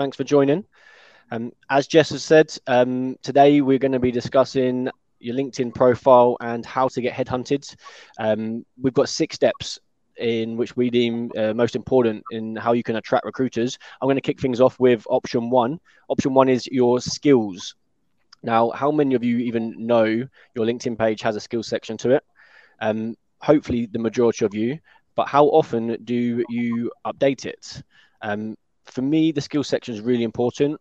Thanks for joining. Um, as Jess has said, um, today we're going to be discussing your LinkedIn profile and how to get headhunted. Um, we've got six steps in which we deem uh, most important in how you can attract recruiters. I'm going to kick things off with option one. Option one is your skills. Now, how many of you even know your LinkedIn page has a skills section to it? Um, hopefully, the majority of you. But how often do you update it? Um, for me, the skills section is really important.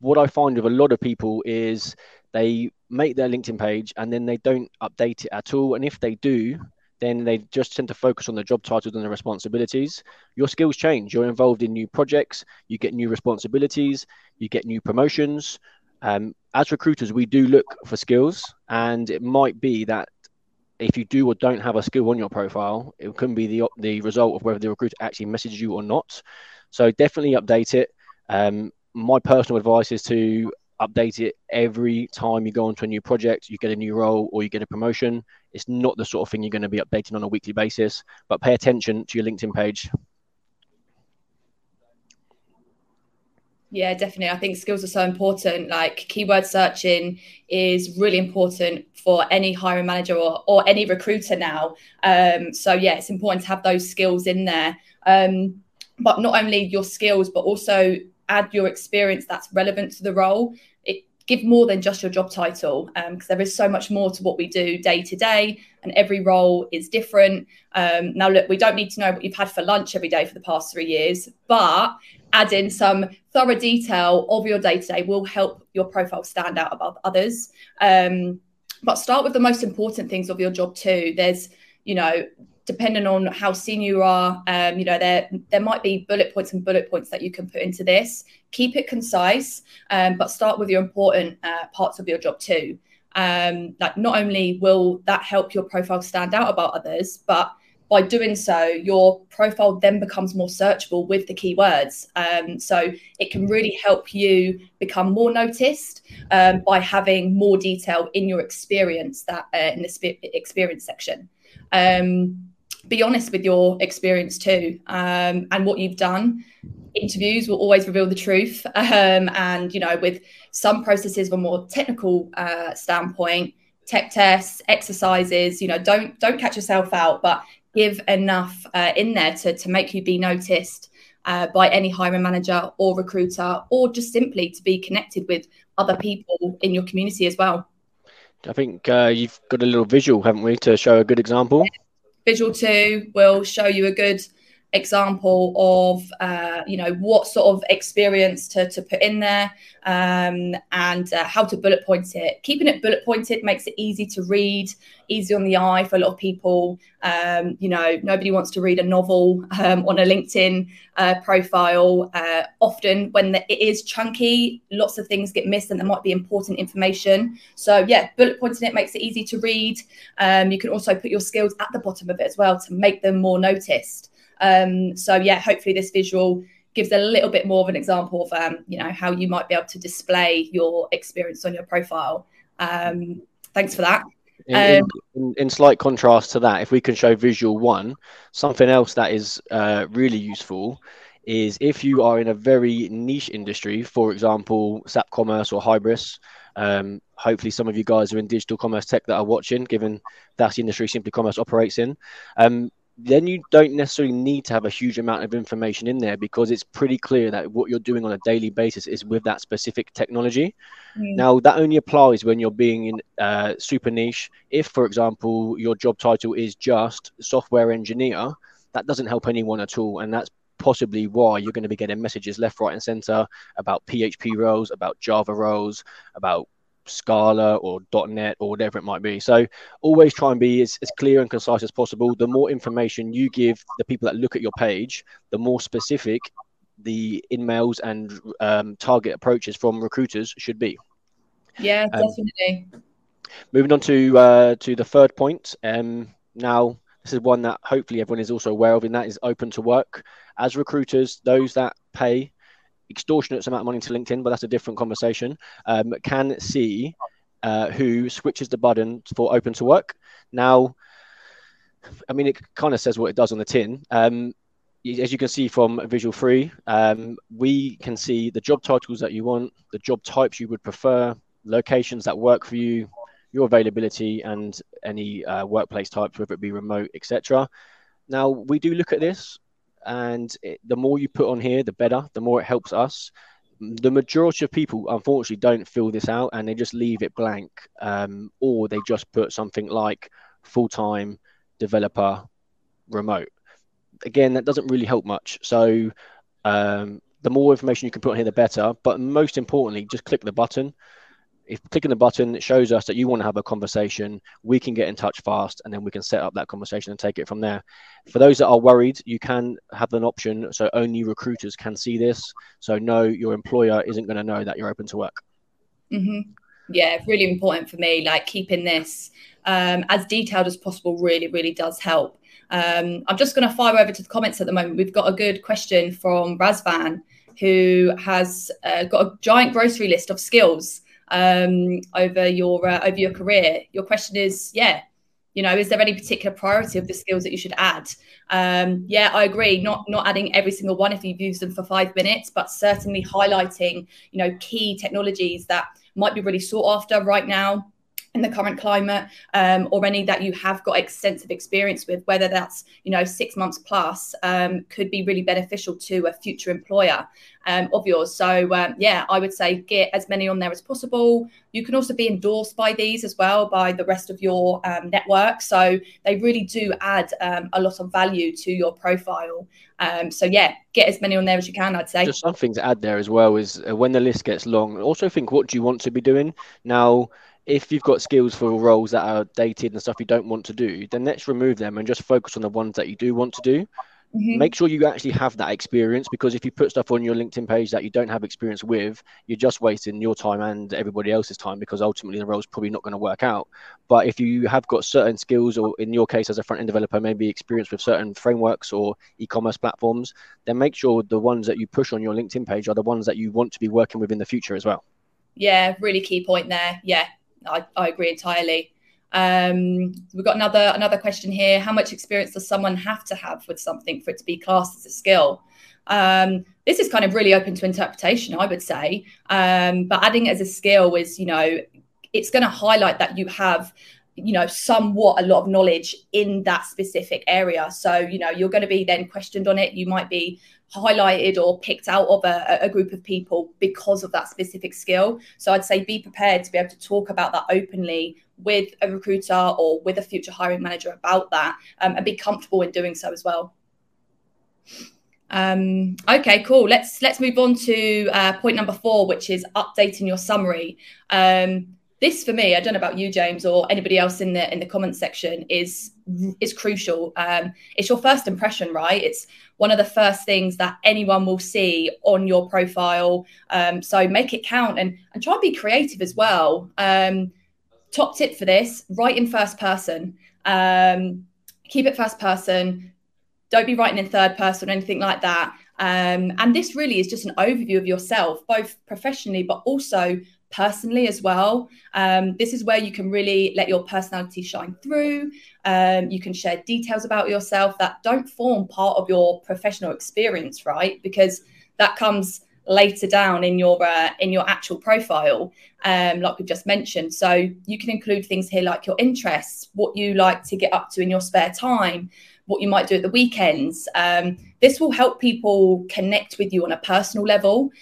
What I find with a lot of people is they make their LinkedIn page and then they don't update it at all. And if they do, then they just tend to focus on the job titles and the responsibilities. Your skills change. You're involved in new projects, you get new responsibilities, you get new promotions. Um, as recruiters, we do look for skills, and it might be that if you do or don't have a skill on your profile, it can be the the result of whether the recruiter actually messages you or not. So definitely update it. Um, my personal advice is to update it every time you go onto a new project, you get a new role or you get a promotion. It's not the sort of thing you're going to be updating on a weekly basis, but pay attention to your LinkedIn page. Yeah, definitely. I think skills are so important. Like keyword searching is really important for any hiring manager or, or any recruiter now. Um, so, yeah, it's important to have those skills in there. Um, but not only your skills, but also add your experience that's relevant to the role. It give more than just your job title because um, there is so much more to what we do day to day, and every role is different. Um, now, look, we don't need to know what you've had for lunch every day for the past three years, but add in some thorough detail of your day to day will help your profile stand out above others. Um, but start with the most important things of your job too. There's, you know, depending on how senior you are, um, you know, there there might be bullet points and bullet points that you can put into this. Keep it concise, um, but start with your important uh, parts of your job too. Um, like not only will that help your profile stand out about others, but by doing so, your profile then becomes more searchable with the keywords. Um, so it can really help you become more noticed um, by having more detail in your experience that uh, in the experience section. Um, be honest with your experience too um, and what you've done. Interviews will always reveal the truth um, and you know with some processes from a more technical uh, standpoint tech tests exercises you know don't don't catch yourself out but give enough uh, in there to, to make you be noticed uh, by any hiring manager or recruiter or just simply to be connected with other people in your community as well. I think uh, you've got a little visual haven't we to show a good example Visual 2 will show you a good example of uh, you know what sort of experience to, to put in there um, and uh, how to bullet point it. Keeping it bullet pointed makes it easy to read easy on the eye for a lot of people. Um, you know nobody wants to read a novel um, on a linkedin uh, profile. Uh, often when the, it is chunky lots of things get missed and there might be important information. So yeah bullet pointing it makes it easy to read. Um, you can also put your skills at the bottom of it as well to make them more noticed um, so yeah, hopefully this visual gives a little bit more of an example of um, you know how you might be able to display your experience on your profile. Um, thanks for that. In, um, in, in, slight contrast to that, if we can show visual one, something else that is uh, really useful is if you are in a very niche industry, for example, SAP Commerce or Hybris. Um, hopefully, some of you guys are in digital commerce tech that are watching, given that's the industry Simply Commerce operates in. Um, then you don't necessarily need to have a huge amount of information in there because it's pretty clear that what you're doing on a daily basis is with that specific technology. Mm. Now, that only applies when you're being in uh, super niche. If, for example, your job title is just software engineer, that doesn't help anyone at all. And that's possibly why you're going to be getting messages left, right, and center about PHP roles, about Java roles, about Scala or .NET or whatever it might be. So always try and be as, as clear and concise as possible. The more information you give the people that look at your page, the more specific the in-mails and um, target approaches from recruiters should be. Yeah, um, definitely. Moving on to uh, to the third point. Um, now, this is one that hopefully everyone is also aware of, and that is open to work. As recruiters, those that pay extortionate amount of money to LinkedIn, but that's a different conversation, um, can see uh, who switches the button for open to work. Now, I mean, it kind of says what it does on the tin. Um, as you can see from Visual 3, um, we can see the job titles that you want, the job types you would prefer, locations that work for you, your availability, and any uh, workplace types, whether it be remote, etc. Now, we do look at this, and it, the more you put on here, the better, the more it helps us. The majority of people, unfortunately, don't fill this out and they just leave it blank, um, or they just put something like full time developer remote again, that doesn't really help much. So um, the more information you can put on here, the better. But most importantly, just click the button. If clicking the button, shows us that you want to have a conversation. We can get in touch fast, and then we can set up that conversation and take it from there. For those that are worried, you can have an option so only recruiters can see this. So no, your employer isn't going to know that you're open to work. Mm-hmm. Yeah, really important for me. Like keeping this um, as detailed as possible really, really does help. Um, I'm just going to fire over to the comments at the moment. We've got a good question from Razvan, who has uh, got a giant grocery list of skills um, over your uh, over your career. Your question is, yeah, you know, is there any particular priority of the skills that you should add? Um, yeah, I agree. Not not adding every single one if you've used them for five minutes, but certainly highlighting, you know, key technologies that might be really sought after right now in the current climate um, or any that you have got extensive experience with whether that's you know six months plus um, could be really beneficial to a future employer um, of yours. So um, yeah i would say get as many on there as possible. You can also be endorsed by these as well by the rest of your um, network. So they really do add um, a lot of value to your profile. So yeah get as many on there as you can i'd say. Just something to add there as well is uh, when the list gets long also think what do you want to be doing? Now if you've got skills for roles that are dated and stuff you don't want to do, then let's remove them and just focus on the ones that you do want to do. Mm-hmm. Make sure you actually have that experience because if you put stuff on your LinkedIn page that you don't have experience with, you're just wasting your time and everybody else's time because ultimately the role's probably not going to work out. But if you have got certain skills, or in your case as a front end developer, maybe experience with certain frameworks or e commerce platforms, then make sure the ones that you push on your LinkedIn page are the ones that you want to be working with in the future as well. Yeah, really key point there. Yeah, I, I agree entirely. Um, we've got another another question here. How much experience does someone have to have with something for it to be classed as a skill? Um, this is kind of really open to interpretation, I would say. Um, but adding it as a skill is, you know, it's going to highlight that you have you know somewhat a lot of knowledge in that specific area so you know you're going to be then questioned on it you might be highlighted or picked out of a, a, group of people because of that specific skill so i'd say be prepared to be able to talk about that openly with a recruiter or with a future hiring manager about that um, and be comfortable in doing so as well um, okay, cool. Let's let's move on to uh, point number four, which is updating your summary. Um, this for me, I don't know about you, James, or anybody else in the in the comments section, is is crucial. Um, it's your first impression, right? It's one of the first things that anyone will see on your profile. Um, so make it count and and try and be creative as well. Um, top tip for this: write in first person. Um, keep it first person. Don't be writing in third person or anything like that. Um, and this really is just an overview of yourself, both professionally but also personally as well. Um, this is where you can really let your personality shine through. Um, you can share details about yourself that don't form part of your professional experience, right? Because that comes later down in your uh, in your actual profile, um, like we've just mentioned. So you can include things here like your interests, what you like to get up to in your spare time. What you might do at the weekends. Um, this will help people connect with you on a personal level.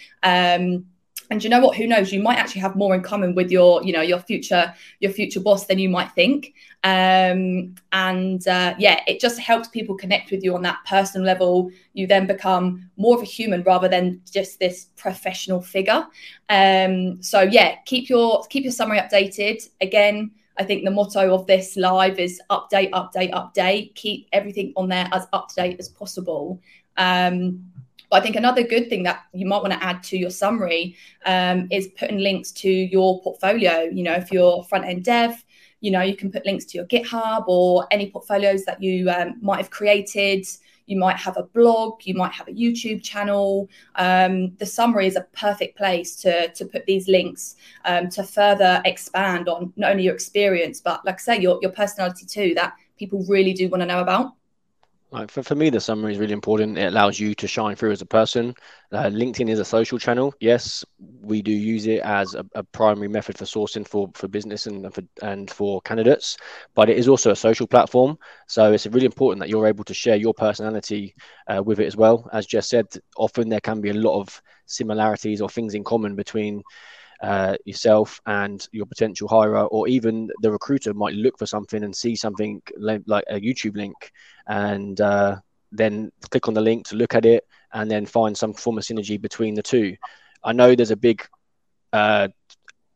And you know what? Who knows? You might actually have more in common with your you know your future your future boss than you might think. Um, and uh, yeah it just helps people connect with you on that personal level. You then become more of a human rather than just this professional figure. Um, so yeah keep your keep your summary updated. Again I think the motto of this live is update, update, update. Keep everything on there as up to date as possible. Um, but I think another good thing that you might want to add to your summary um, is putting links to your portfolio. You know, if you're front end dev, you know, you can put links to your GitHub or any portfolios that you um, might have created. You might have a blog, you might have a YouTube channel. Um, the summary is a perfect place to, to put these links um, to further expand on not only your experience, but like I say, your, your personality too, that people really do want to know about. Like for, for me, the summary is really important. It allows you to shine through as a person. Uh, LinkedIn is a social channel. Yes, we do use it as a, a, primary method for sourcing for, for business and for, and for candidates, but it is also a social platform. So it's really important that you're able to share your personality uh, with it as well. As Jess said, often there can be a lot of similarities or things in common between uh, yourself and your potential hirer, or even the recruiter might look for something and see something like a YouTube link, and uh, then click on the link to look at it, and then find some form of synergy between the two. I know there's a big uh,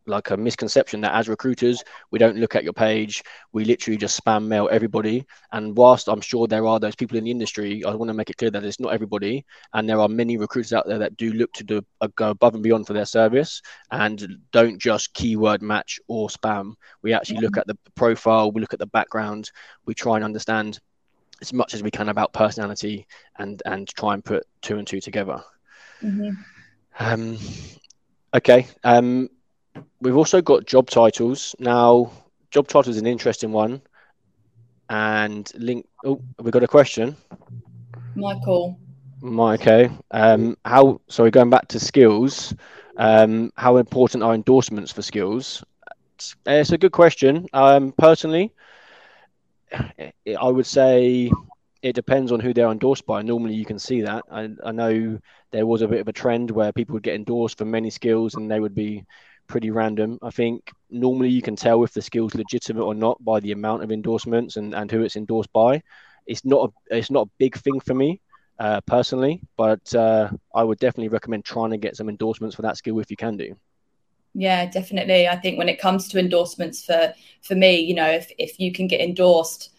like a misconception that as recruiters we don't look at your page. We literally just spam mail everybody. And whilst i'm sure there are those people in the industry i want to make it clear that it's not everybody. And there are many recruiters out there that do look to do uh, go above and beyond for their service and don't just keyword match or spam. We actually look at the profile we look at the background we try and understand as much as we can about personality and and try and put two and two together. Mm-hmm. um okay um we've also got job titles. Now, job title is an interesting one. And link. Oh, we got a question. Michael. Okay. Um, how? Sorry, going back to skills. Um, how important are endorsements for skills? It's, it's a good question. Um, personally, I would say it depends on who they're endorsed by. Normally, you can see that. I, I know there was a bit of a trend where people would get endorsed for many skills, and they would be pretty random. I think normally you can tell if the skill's legitimate or not by the amount of endorsements and, and who it's endorsed by. It's not a it's not a big thing for me uh, personally, but uh, I would definitely recommend trying to get some endorsements for that skill if you can do. Yeah, definitely. I think when it comes to endorsements for for me, you know, if if you can get endorsed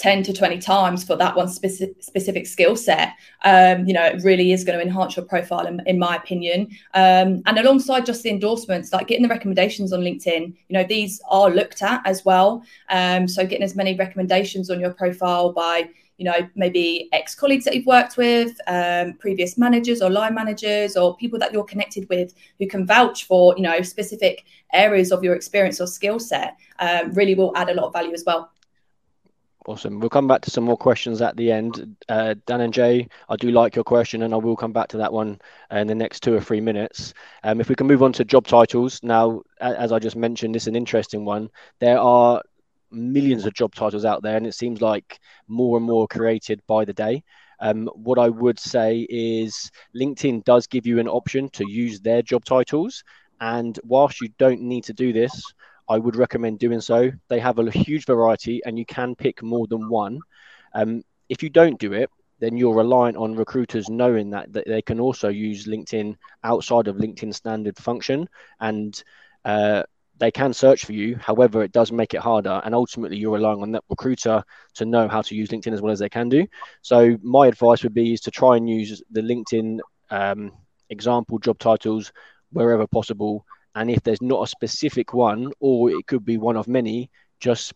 10 to 20 times for that one specific, specific skill set. Um, you know it really is going to enhance your profile in, in my opinion. Um, and alongside just the endorsements like getting the recommendations on linkedin you know these are looked at as well. Um, so getting as many recommendations on your profile by you know maybe ex-colleagues that you've worked with um, previous managers or line managers or people that you're connected with who can vouch for you know specific areas of your experience or skill set um, really will add a lot of value as well Awesome. We'll come back to some more questions at the end. Uh, Dan and Jay, I do like your question, and I will come back to that one in the next two or three minutes. Um, if we can move on to job titles. Now, as I just mentioned, this is an interesting one. There are millions of job titles out there, and it seems like more and more created by the day. Um, what I would say is LinkedIn does give you an option to use their job titles. And whilst you don't need to do this, I would recommend doing so. They have a huge variety and you can pick more than one. Um, if you don't do it, then you're reliant on recruiters knowing that, that they can also use LinkedIn outside of LinkedIn standard function and uh, they can search for you. However, it does make it harder. And ultimately, you're relying on that recruiter to know how to use LinkedIn as well as they can do. So, my advice would be is to try and use the LinkedIn um, example job titles wherever possible and if there's not a specific one, or it could be one of many, just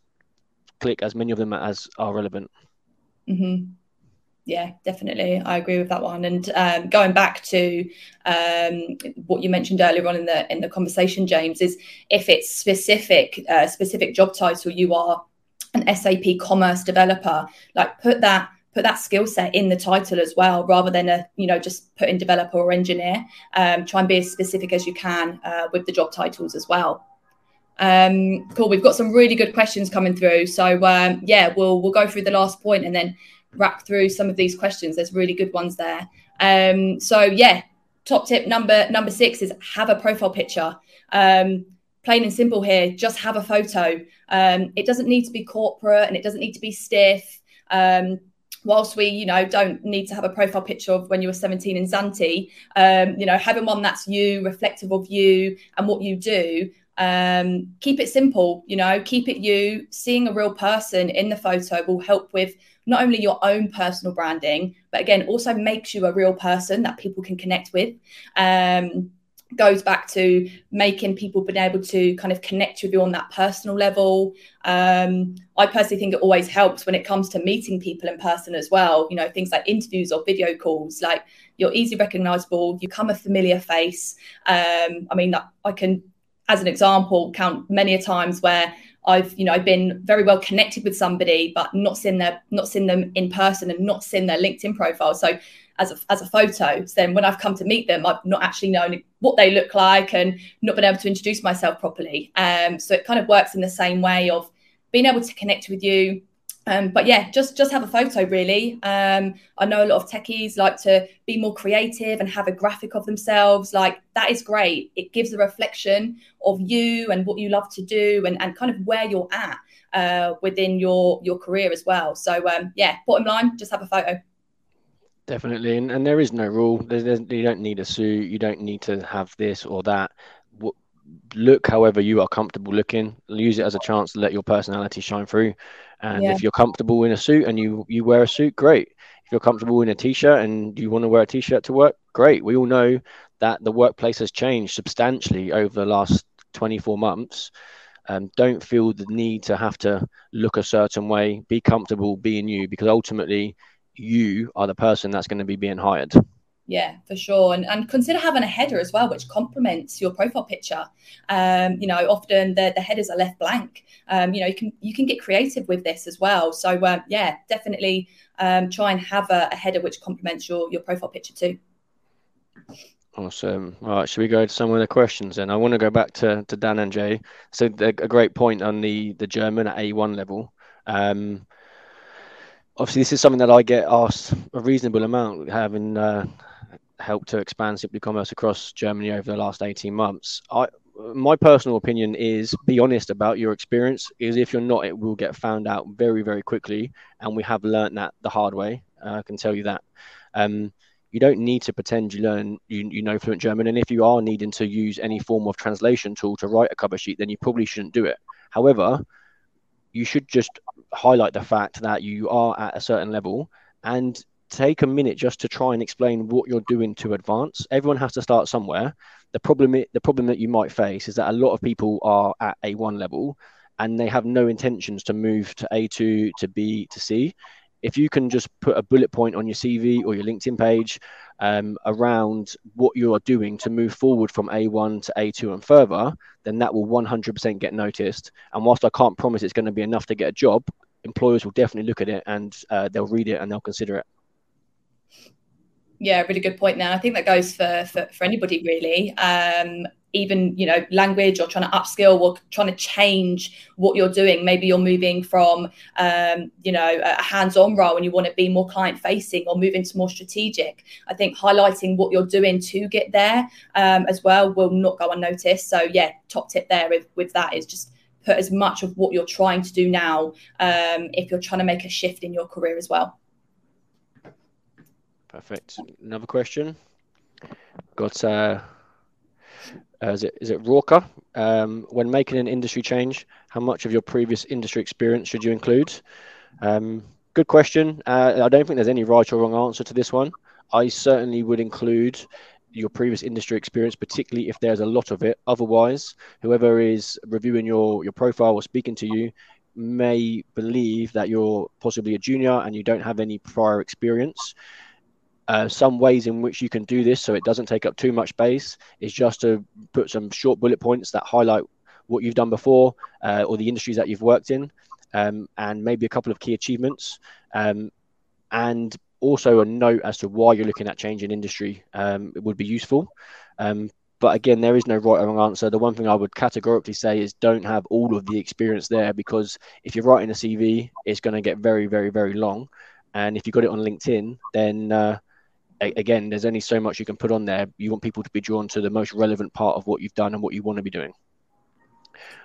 click as many of them as are relevant. Mm-hmm. Yeah, definitely. I agree with that one. And um, going back to um, what you mentioned earlier on in the in the conversation, James, is if it's specific uh, specific job title, you are an SAP commerce developer, like put that put that skill set in the title as well, rather than a you know just put in developer or engineer. Um, try and be as specific as you can uh, with the job titles as well. Um, cool. We've got some really good questions coming through. So um, yeah, we'll we'll go through the last point and then wrap through some of these questions. There's really good ones there. Um, so yeah, top tip number number six is have a profile picture. Um, plain and simple here. Just have a photo. Um, it doesn't need to be corporate and it doesn't need to be stiff. Um, whilst we, you know, don't need to have a profile picture of when you were 17 in Zante, um, you know, having one that's you, reflective of you and what you do, um, keep it simple, you know, keep it you. Seeing a real person in the photo will help with not only your own personal branding, but again, also makes you a real person that people can connect with. Um, goes back to making people being able to kind of connect with you on that personal level. Um, I personally think it always helps when it comes to meeting people in person as well. You know, things like interviews or video calls, like you're easily recognizable, you come a familiar face. Um, I mean, I can, as an example, count many a times where I've you know I've been very well connected with somebody, but not seen their not seen them in person and not seen their LinkedIn profile. So as a, as a photo. So then when I've come to meet them, I've not actually known what they look like and not been able to introduce myself properly. Um, so it kind of works in the same way of being able to connect with you, um, but yeah, just just have a photo really. Um, I know a lot of techies like to be more creative and have a graphic of themselves. Like that is great. It gives a reflection of you and what you love to do and, and kind of where you're at uh, within your your career as well. So um, yeah, bottom line, just have a photo. Definitely, and, and there is no rule. There's, there's, you don't need a suit. You don't need to have this or that. Look however you are comfortable looking. Use it as a chance to let your personality shine through. And yeah. if you're comfortable in a suit and you you wear a suit, great. If you're comfortable in a t-shirt and you want to wear a t-shirt to work, great. We all know that the workplace has changed substantially over the last 24 months. Um, don't feel the need to have to look a certain way. Be comfortable being you because ultimately you are the person that's going to be being hired. Yeah, for sure. And, and consider having a header as well, which complements your profile picture. Um, you know, often the, the headers are left blank. Um, you know, you can you can get creative with this as well. So um, yeah, definitely um, try and have a, a header which complements your your profile picture too. Awesome. All right, should we go to some of the questions then? I want to go back to, to Dan and Jay. So a great point on the the German at A1 level. Um, obviously, this is something that I get asked a reasonable amount, having uh, helped to expand Simply Commerce across Germany over the last 18 months. I, my personal opinion is be honest about your experience is if you're not it will get found out very very quickly and we have learned that the hard way. Uh, i can tell you that. Um, you don't need to pretend you learn you, you know fluent german and if you are needing to use any form of translation tool to write a cover sheet then you probably shouldn't do it. However you should just highlight the fact that you are at a certain level and take a minute just to try and explain what you're doing to advance. Everyone has to start somewhere. The problem, the problem that you might face is that a lot of people are at A1 level and they have no intentions to move to A2, to B, to C. If you can just put a bullet point on your CV or your LinkedIn page um, around what you are doing to move forward from A1 to A2 and further, then that will 100% get noticed. And whilst I can't promise it's going to be enough to get a job, employers will definitely look at it and uh, they'll read it and they'll consider it yeah, really good point there. I think that goes for for, for anybody really. Um, even you know language or trying to upskill or trying to change what you're doing maybe you're moving from um, you know a hands-on role and you want to be more client facing or move into more strategic i think highlighting what you're doing to get there um, as well will not go unnoticed so yeah top tip there with, with that is just put as much of what you're trying to do now um, if you're trying to make a shift in your career as well Perfect. Another question. Got uh, uh, is it is it Rorka? Um, when making an industry change, how much of your previous industry experience should you include? Um, good question. Uh, I don't think there's any right or wrong answer to this one. I certainly would include your previous industry experience, particularly if there's a lot of it. Otherwise, whoever is reviewing your your profile or speaking to you may believe that you're possibly a junior and you don't have any prior experience. Uh, some ways in which you can do this so it doesn't take up too much space is just to put some short bullet points that highlight what you've done before uh, or the industries that you've worked in, um, and maybe a couple of key achievements, um, and also a note as to why you're looking at changing industry. Um, it would be useful. Um, but again, there is no right or wrong answer. The one thing I would categorically say is don't have all of the experience there because if you're writing a CV, it's going to get very, very, very long. And if you've got it on LinkedIn, then uh, again, there's only so much you can put on there. You want people to be drawn to the most relevant part of what you've done and what you want to be doing.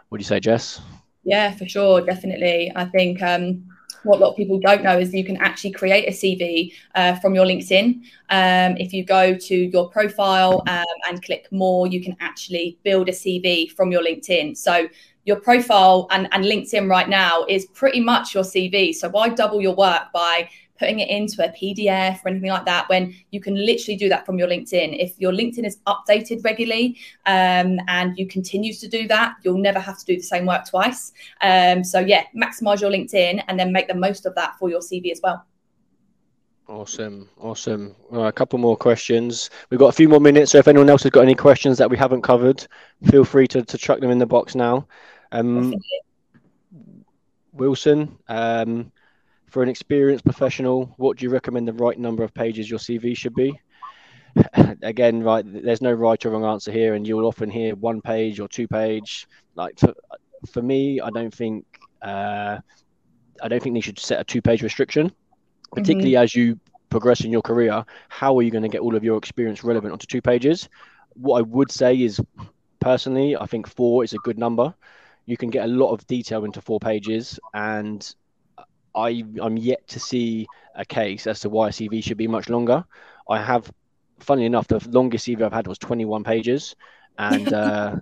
What do you say, Jess? Yeah, for sure, definitely. I think um, what a lot of people don't know is you can actually create a CV uh, from your LinkedIn. Um, if you go to your profile um, and click more, you can actually build a CV from your LinkedIn. So your profile and, and LinkedIn right now is pretty much your CV. So why double your work by putting it into a PDF or anything like that when you can literally do that from your LinkedIn. If your LinkedIn is updated regularly um, and you continue to do that, you'll never have to do the same work twice. Um, so, yeah, maximize your LinkedIn and then make the most of that for your CV as well. Awesome, awesome. A couple more questions. We've got a few more minutes, so if anyone else has got any questions that we haven't covered, feel free to, to chuck them in the box now. Um, Wilson, um, for an experienced professional, what do you recommend the right number of pages your CV should be? Again, right, there's no right or wrong answer here, and you'll often hear one page or two page. Like for, for me, I don't think uh, I don't think they should set a two page restriction, particularly mm-hmm. as you progress in your career. How are you going to get all of your experience relevant onto two pages? What I would say is, personally, I think four is a good number. You can get a lot of detail into four pages, and I, I'm yet to see a case as to why a CV should be much longer. I have, funnily enough, the longest CV I've had was 21 pages, and uh,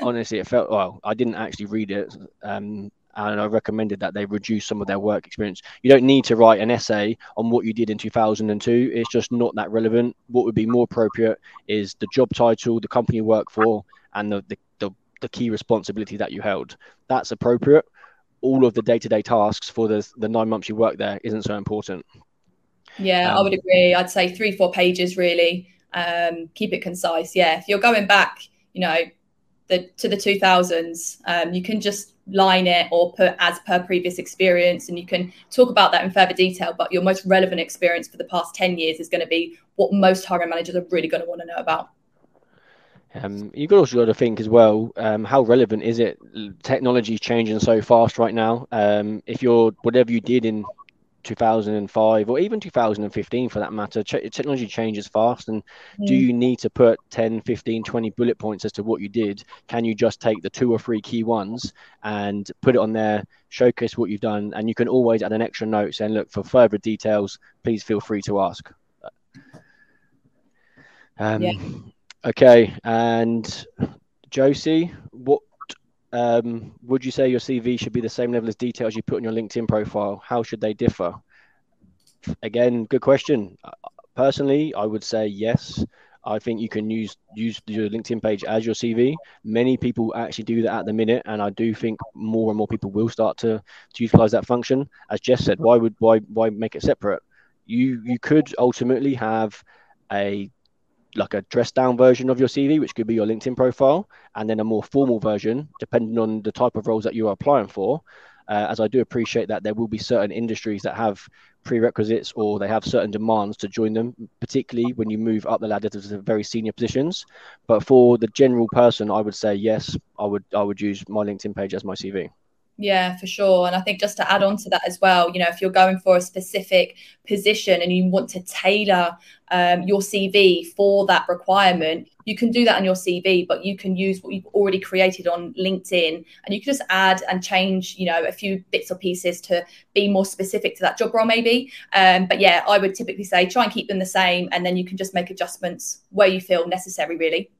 honestly, it felt well. I didn't actually read it, um, and I recommended that they reduce some of their work experience. You don't need to write an essay on what you did in 2002. It's just not that relevant. What would be more appropriate is the job title, the company you work for, and the, the, the, the key responsibility that you held. That's appropriate. All of the day-to-day tasks for the, the nine months you work there isn't so important. Yeah, um, I would agree. I'd say three, four pages really. Um, keep it concise. Yeah, if you're going back, you know, the to the 2000s, um, you can just line it or put as per previous experience and you can talk about that in further detail but your most relevant experience for the past 10 years is going to be what most hiring managers are really going to want to know about um, you've also got to think as well um, how relevant is it? Technology is changing so fast right now. Um, if you're whatever you did in 2005 or even 2015 for that matter ch- technology changes fast. And mm. do you need to put 10 15 20 bullet points as to what you did? Can you just take the two or three key ones and put it on there showcase what you've done? And you can always add an extra note saying look for further details please feel free to ask. Um, yeah. Okay and josie what um, would you say your CV should be the same level as details you put on your LinkedIn profile? How should they differ? Again, good question. Personally, I would say yes. I think you can use use your LinkedIn page as your CV. Many people actually do that at the minute, and I do think more and more people will start to to utilize that function. As Jess said, why would why why make it separate? You you could ultimately have a like a dressed down version of your CV, which could be your LinkedIn profile, and then a more formal version, depending on the type of roles that you are applying for. Uh, as I do appreciate that there will be certain industries that have prerequisites or they have certain demands to join them, particularly when you move up the ladder to very senior positions. But for the general person, I would say yes, I would I would use my LinkedIn page as my CV. Yeah, for sure. And I think just to add on to that as well, you know, if you're going for a specific position and you want to tailor um, your CV for that requirement, you can do that on your CV, but you can use what you've already created on LinkedIn and you can just add and change, you know, a few bits or pieces to be more specific to that job role, maybe. Um, but yeah, I would typically say try and keep them the same and then you can just make adjustments where you feel necessary, really.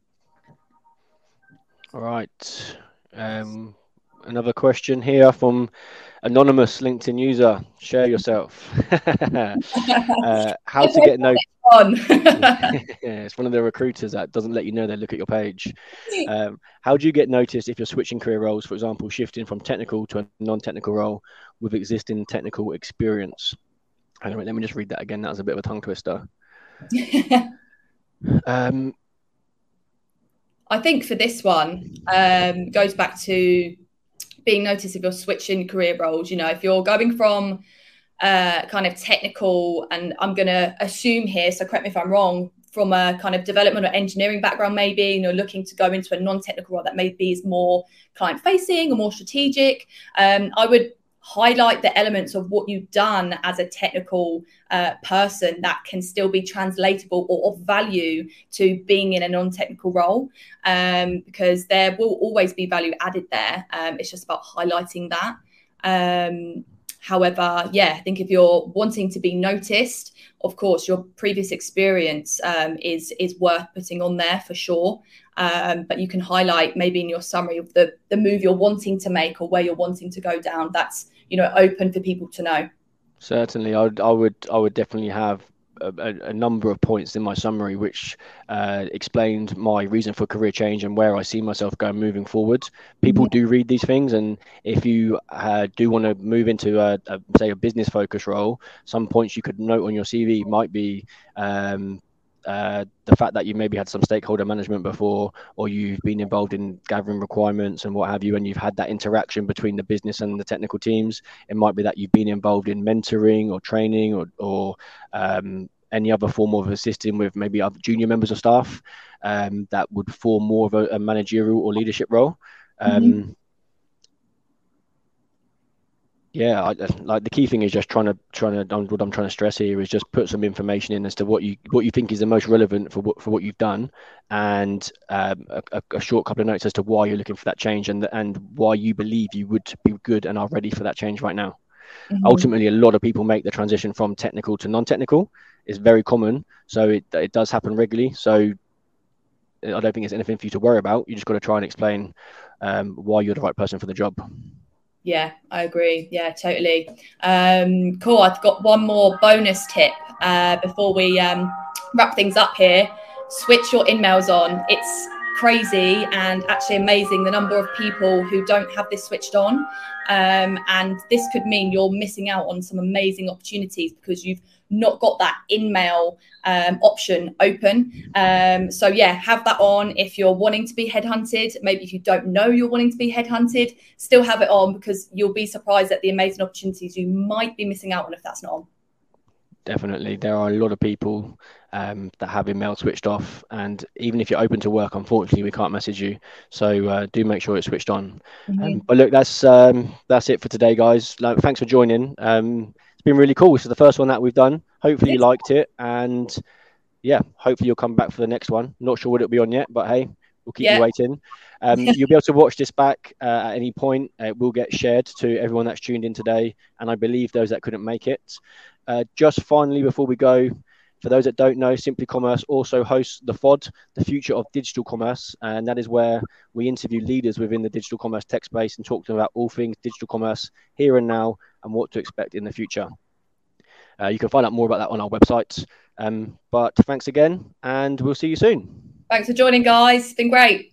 All right. Um, another question here from anonymous LinkedIn user. Share yourself. uh, how to get no? yeah, it's one of the recruiters that doesn't let you know they look at your page. Um, how do you get noticed if you're switching career roles? For example, shifting from technical to a non-technical role with existing technical experience. Anyway, let me just read that again. That was a bit of a tongue twister. um, I think for this one, um, goes back to being noticed if you're switching career roles. You know, if you're going from uh, kind of technical, and I'm going to assume here, so correct me if I'm wrong, from a kind of development or engineering background, maybe, and you're looking to go into a non-technical role that maybe is more client-facing or more strategic. Um, I would highlight the elements of what you've done as a technical uh, person that can still be translatable or of value to being in a non-technical role um, because there will always be value added there. Um, it's just about highlighting that. Um, however yeah i think if you're wanting to be noticed of course your previous experience um, is is worth putting on there for sure. Um, but you can highlight maybe in your summary of the the move you're wanting to make or where you're wanting to go down. That's you know open for people to know certainly i would i would i would definitely have a, a, number of points in my summary which uh, explained my reason for career change and where I see myself going moving forward. People mm-hmm. do read these things, and if you uh, do want to move into a, a, say a business focus role, some points you could note on your CV might be um, uh, the fact that you maybe had some stakeholder management before, or you've been involved in gathering requirements and what have you, and you've had that interaction between the business and the technical teams. It might be that you've been involved in mentoring or training or, or um, any other form of assisting with maybe other junior members of staff um, that would form more of a, a managerial or leadership role. Um, mm-hmm yeah, I, like the key thing is just trying to trying to what I'm trying to stress here is just put some information in as to what you what you think is the most relevant for what for what you've done, and um, a, a, short couple of notes as to why you're looking for that change and and why you believe you would be good and are ready for that change right now. Mm-hmm. Ultimately, a lot of people make the transition from technical to non-technical. It's very common, so it it does happen regularly. So I don't think it's anything for you to worry about. You just got to try and explain um, why you're the right person for the job. Yeah, I agree. Yeah, totally. Um, cool. I've got one more bonus tip uh, before we um, wrap things up here. Switch your in-mails on. It's crazy and actually amazing the number of people who don't have this switched on. Um, and this could mean you're missing out on some amazing opportunities because you've not got that in-mail um, option open. Um, so yeah, have that on if you're wanting to be headhunted. Maybe if you don't know you're wanting to be headhunted, still have it on because you'll be surprised at the amazing opportunities you might be missing out on if that's not on. Definitely, there are a lot of people um, that have in-mail switched off, and even if you're open to work, unfortunately, we can't message you. So uh, do make sure it's switched on. Mm-hmm. Um, but look, that's um, that's it for today, guys. Like, thanks for joining. It's been really cool. This is the first one that we've done. Hopefully you liked it, and yeah, hopefully you'll come back for the next one. Not sure what it'll be on yet, but hey, we'll keep yeah. you waiting. Um, you'll be able to watch this back uh, at any point. It will get shared to everyone that's tuned in today, and I believe those that couldn't make it. Uh, just finally, before we go, for those that don't know, Simply Commerce also hosts the FOD, the Future of Digital Commerce, and that is where we interview leaders within the digital commerce tech space and talk to them about all things digital commerce here and now and what to expect in the future. Uh, you can find out more about that on our website. Um, but thanks again, and we'll see you soon. Thanks for joining, guys. It's been great.